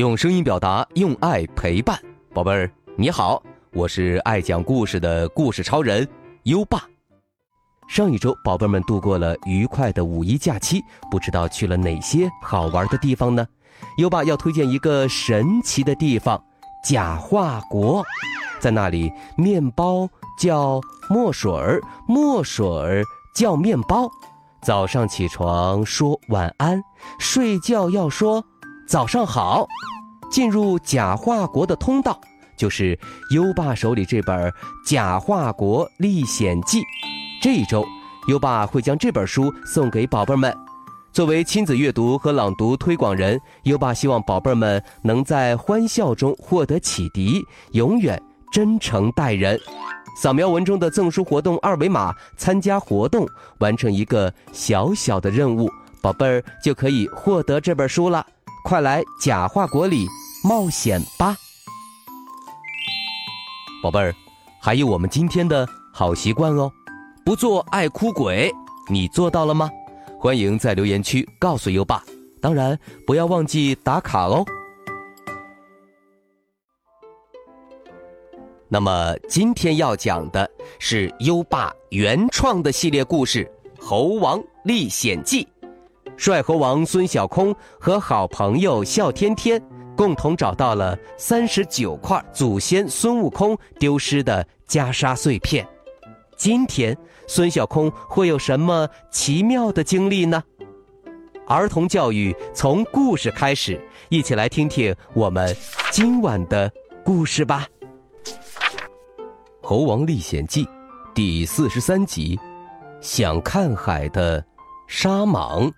用声音表达，用爱陪伴，宝贝儿你好，我是爱讲故事的故事超人优爸。上一周，宝贝们度过了愉快的五一假期，不知道去了哪些好玩的地方呢？优爸要推荐一个神奇的地方——假化国，在那里，面包叫墨水儿，墨水儿叫面包。早上起床说晚安，睡觉要说。早上好，进入假化国的通道就是优爸手里这本《假化国历险记》。这一周，优爸会将这本书送给宝贝们。作为亲子阅读和朗读推广人，优爸希望宝贝们能在欢笑中获得启迪，永远真诚待人。扫描文中的赠书活动二维码，参加活动，完成一个小小的任务，宝贝儿就可以获得这本书了。快来假话国里冒险吧，宝贝儿！还有我们今天的好习惯哦，不做爱哭鬼，你做到了吗？欢迎在留言区告诉优爸，当然不要忘记打卡哦。那么今天要讲的是优爸原创的系列故事《猴王历险记》。帅猴王孙小空和好朋友笑天天共同找到了三十九块祖先孙悟空丢失的袈裟碎片。今天孙小空会有什么奇妙的经历呢？儿童教育从故事开始，一起来听听我们今晚的故事吧。《猴王历险记》第四十三集：想看海的沙蟒。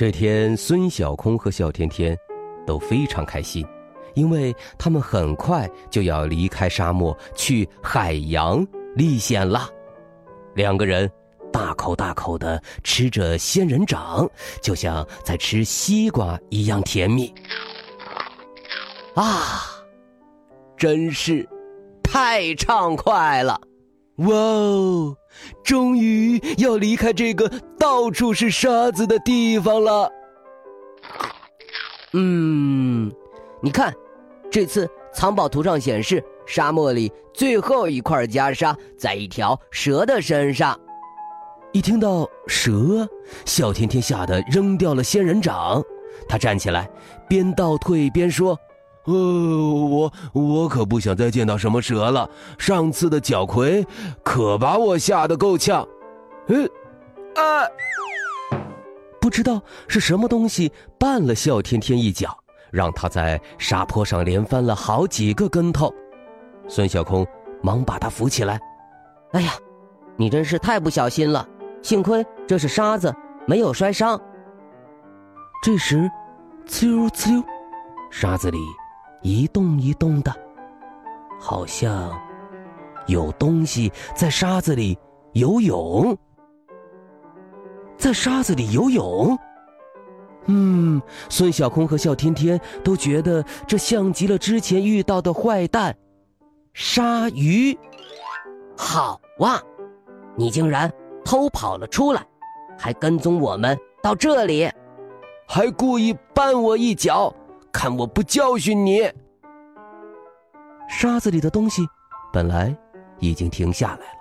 这天，孙小空和笑天天都非常开心，因为他们很快就要离开沙漠去海洋历险了。两个人大口大口的吃着仙人掌，就像在吃西瓜一样甜蜜。啊，真是太畅快了！哇哦！终于要离开这个到处是沙子的地方了。嗯，你看，这次藏宝图上显示，沙漠里最后一块袈裟在一条蛇的身上。一听到蛇，小甜甜吓得扔掉了仙人掌。他站起来，边倒退边说。呃，我我可不想再见到什么蛇了。上次的角魁可把我吓得够呛。嗯，啊，不知道是什么东西绊了笑天天一脚，让他在沙坡上连翻了好几个跟头。孙小空忙把他扶起来。哎呀，你真是太不小心了，幸亏这是沙子，没有摔伤。这时，呲溜呲溜，沙子里。一动一动的，好像有东西在沙子里游泳，在沙子里游泳。嗯，孙小空和笑天天都觉得这像极了之前遇到的坏蛋——鲨鱼。好哇，你竟然偷跑了出来，还跟踪我们到这里，还故意绊我一脚。看我不教训你！沙子里的东西本来已经停下来了，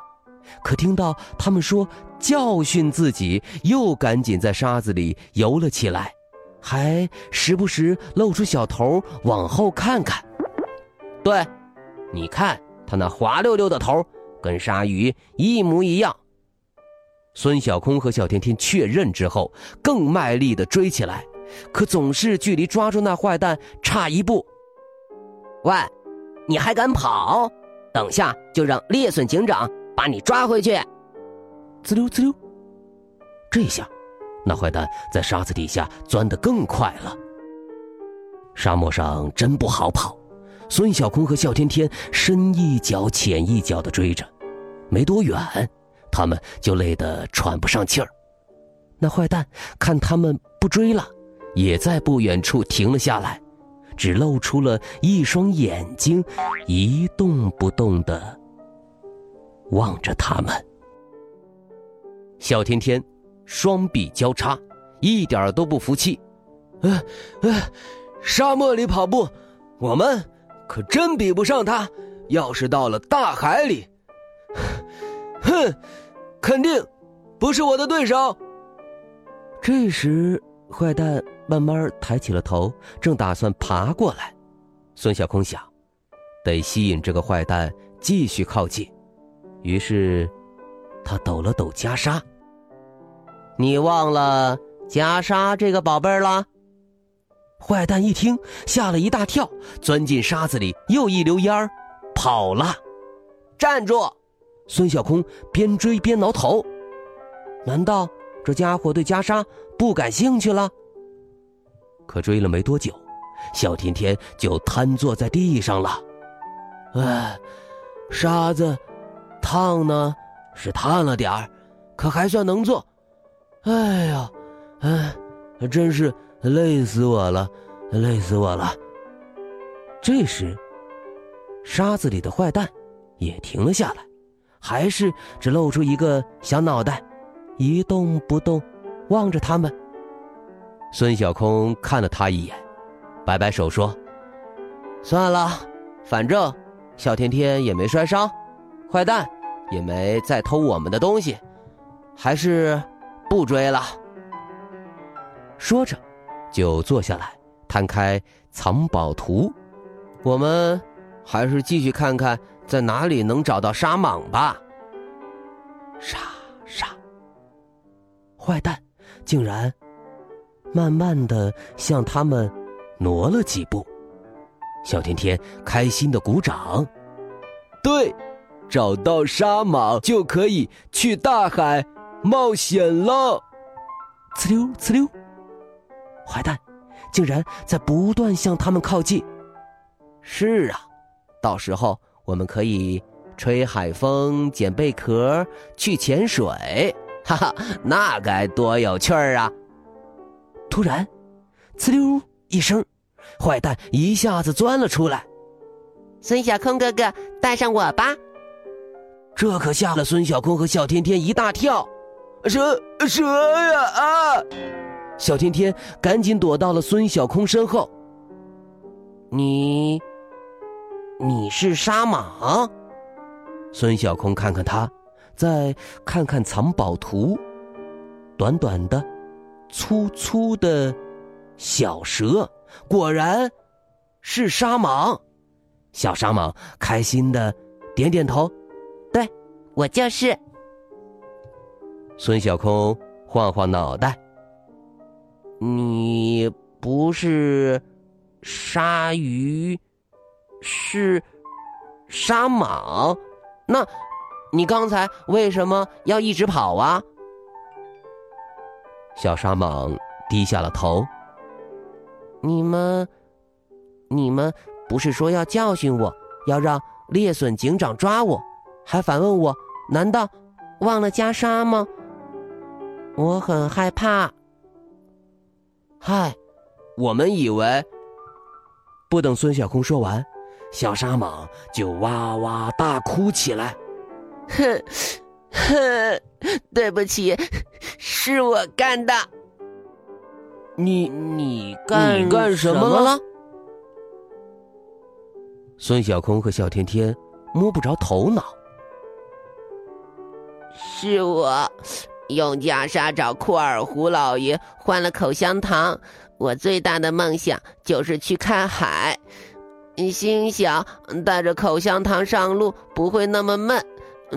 可听到他们说教训自己，又赶紧在沙子里游了起来，还时不时露出小头往后看看。对，你看他那滑溜溜的头，跟鲨鱼一模一样。孙小空和小天天确认之后，更卖力的追起来。可总是距离抓住那坏蛋差一步。喂，你还敢跑？等下就让猎隼警长把你抓回去。滋溜滋溜，这下，那坏蛋在沙子底下钻得更快了。沙漠上真不好跑，孙小空和笑天天深一脚浅一脚的追着，没多远，他们就累得喘不上气儿。那坏蛋看他们不追了。也在不远处停了下来，只露出了一双眼睛，一动不动的望着他们。小天天双臂交叉，一点都不服气。呃呃，沙漠里跑步，我们可真比不上他。要是到了大海里，哼，肯定不是我的对手。这时，坏蛋慢慢抬起了头，正打算爬过来。孙小空想，得吸引这个坏蛋继续靠近，于是他抖了抖袈裟。你忘了袈裟这个宝贝儿了？坏蛋一听，吓了一大跳，钻进沙子里，又一溜烟儿跑了。站住！孙小空边追边挠头。难道这家伙对袈裟不感兴趣了？可追了没多久，小天天就瘫坐在地上了。哎，沙子烫呢，是烫了点儿，可还算能坐。哎呀，哎，真是累死我了，累死我了。这时，沙子里的坏蛋也停了下来，还是只露出一个小脑袋，一动不动望着他们。孙小空看了他一眼，摆摆手说：“算了，反正小天天也没摔伤，坏蛋也没再偷我们的东西，还是……”不追了。说着，就坐下来，摊开藏宝图。我们还是继续看看在哪里能找到沙蟒吧。沙沙，坏蛋竟然慢慢的向他们挪了几步。小甜甜开心的鼓掌。对，找到沙蟒就可以去大海。冒险了，呲溜呲溜，坏蛋竟然在不断向他们靠近。是啊，到时候我们可以吹海风、捡贝壳、去潜水，哈哈，那该多有趣儿啊！突然，呲溜一声，坏蛋一下子钻了出来。孙小空哥哥，带上我吧！这可吓了孙小空和小天天一大跳。蛇蛇呀啊！小天天赶紧躲到了孙小空身后。你，你是沙蟒？孙小空看看他，再看看藏宝图，短短的、粗粗的小蛇，果然是沙蟒。小沙蟒开心的点点头：“对，我就是。”孙小空晃晃脑袋：“你不是鲨鱼，是沙蟒？那，你刚才为什么要一直跑啊？”小沙蟒低下了头：“你们，你们不是说要教训我，要让猎隼警长抓我，还反问我，难道忘了袈裟吗？”我很害怕。嗨，我们以为……不等孙小空说完，小沙蟒就哇哇大哭起来。哼，哼，对不起，是我干的。你你干你干什么了？孙小空和小天天摸不着头脑。是我。用袈裟找库尔胡老爷换了口香糖。我最大的梦想就是去看海，心想带着口香糖上路不会那么闷。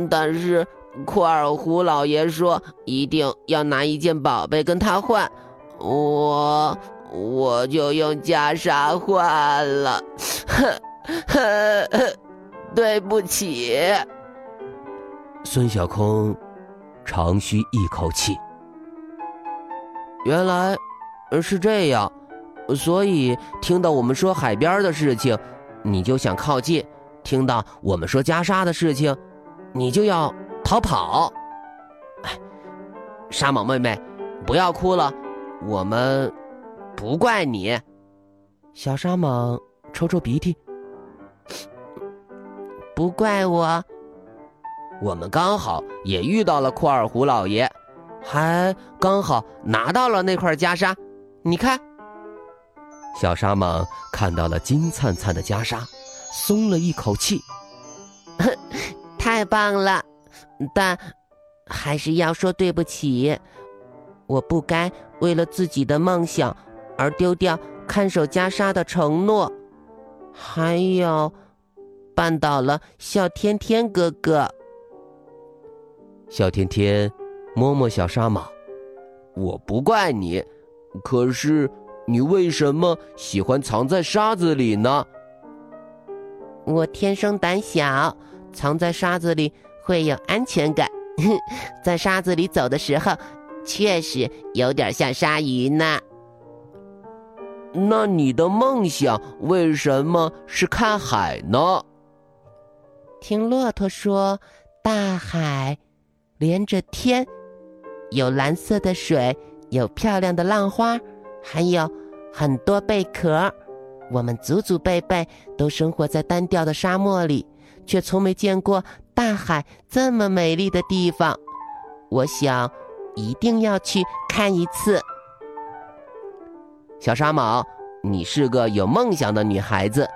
但是库尔胡老爷说一定要拿一件宝贝跟他换，我我就用袈裟换了。呵呵对不起，孙小空。长吁一口气。原来是这样，所以听到我们说海边的事情，你就想靠近；听到我们说袈裟的事情，你就要逃跑。哎，沙蟒妹妹，不要哭了，我们不怪你。小沙蟒抽抽鼻涕，不怪我。我们刚好也遇到了库尔胡老爷，还刚好拿到了那块袈裟。你看，小沙蟒看到了金灿灿的袈裟，松了一口气。太棒了，但还是要说对不起，我不该为了自己的梦想而丢掉看守袈裟的承诺，还有绊倒了笑天天哥哥。小天天摸摸小沙马，我不怪你，可是你为什么喜欢藏在沙子里呢？我天生胆小。藏在沙子里会有安全感，在沙子里走的时候，确实有点像鲨鱼呢。那你的梦想为什么是看海呢？听骆驼说，大海连着天，有蓝色的水，有漂亮的浪花，还有很多贝壳。我们祖祖辈辈都生活在单调的沙漠里。却从没见过大海这么美丽的地方，我想一定要去看一次。小沙毛，你是个有梦想的女孩子，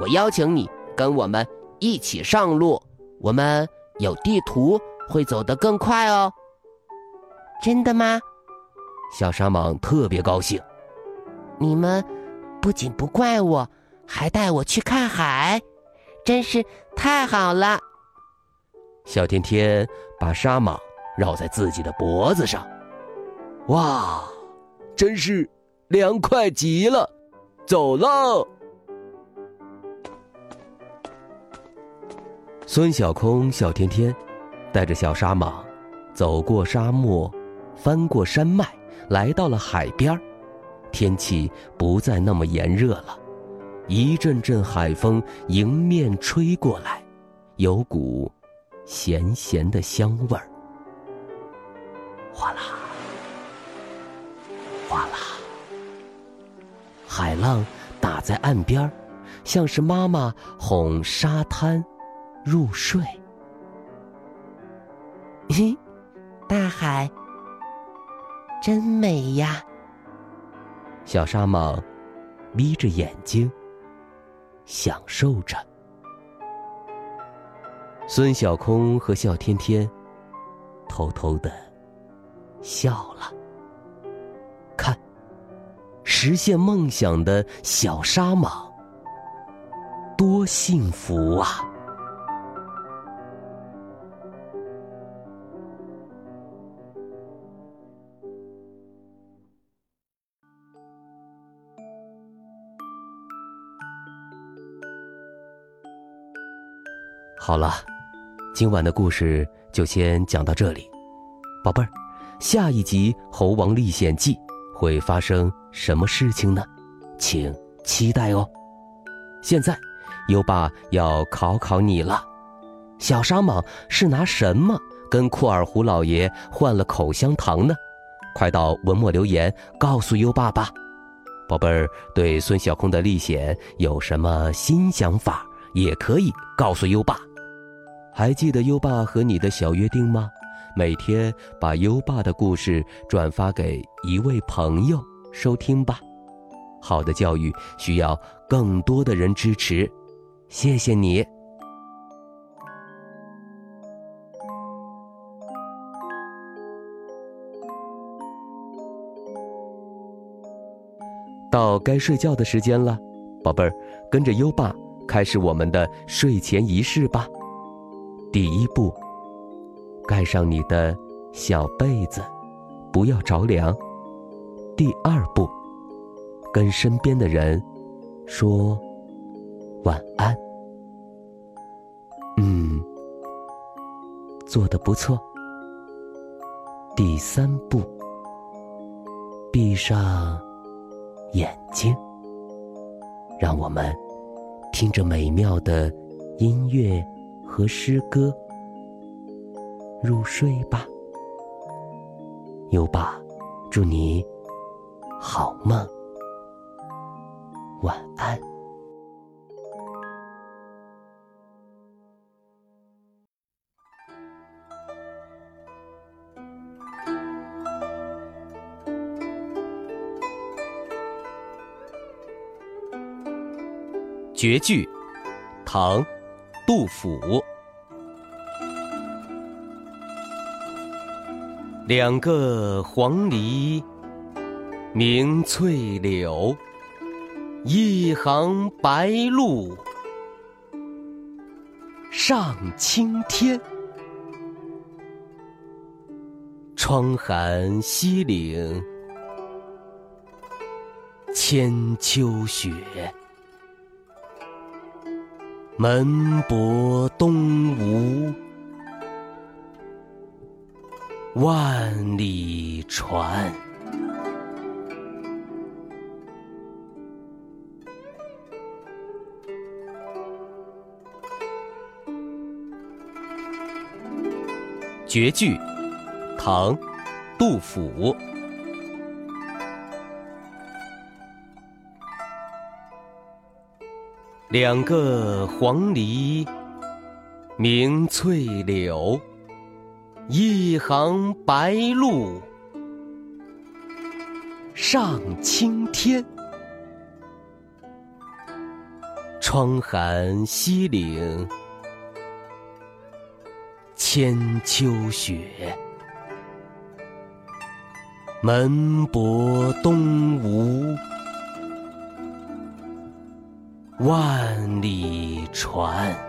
我邀请你跟我们一起上路。我们有地图，会走得更快哦。真的吗？小沙蟒特别高兴。你们不仅不怪我，还带我去看海。真是太好了！小天天把纱蟒绕在自己的脖子上，哇，真是凉快极了！走喽！孙小空、小天天带着小沙蟒走过沙漠，翻过山脉，来到了海边天气不再那么炎热了。一阵阵海风迎面吹过来，有股咸咸的香味儿。哗啦，哗啦，海浪打在岸边像是妈妈哄沙滩入睡。嘿，大海真美呀！小沙蟒眯着眼睛。享受着，孙小空和笑天天偷偷的笑了。看，实现梦想的小沙蟒，多幸福啊！好了，今晚的故事就先讲到这里，宝贝儿，下一集《猴王历险记》会发生什么事情呢？请期待哦。现在，优爸要考考你了：小沙蟒是拿什么跟库尔胡老爷换了口香糖呢？快到文末留言告诉优爸吧。宝贝儿，对孙小空的历险有什么新想法，也可以告诉优爸。还记得优爸和你的小约定吗？每天把优爸的故事转发给一位朋友收听吧。好的教育需要更多的人支持，谢谢你。到该睡觉的时间了，宝贝儿，跟着优爸开始我们的睡前仪式吧。第一步，盖上你的小被子，不要着凉。第二步，跟身边的人说晚安。嗯，做的不错。第三步，闭上眼睛，让我们听着美妙的音乐。和诗歌入睡吧，优爸，祝你好梦，晚安。绝句，唐，杜甫。两个黄鹂鸣翠柳，一行白鹭上青天。窗含西岭千秋雪。门泊东吴万里船。绝句，唐，杜甫。两个黄鹂鸣翠柳，一行白鹭上青天。窗含西岭千秋雪，门泊东吴。万里船。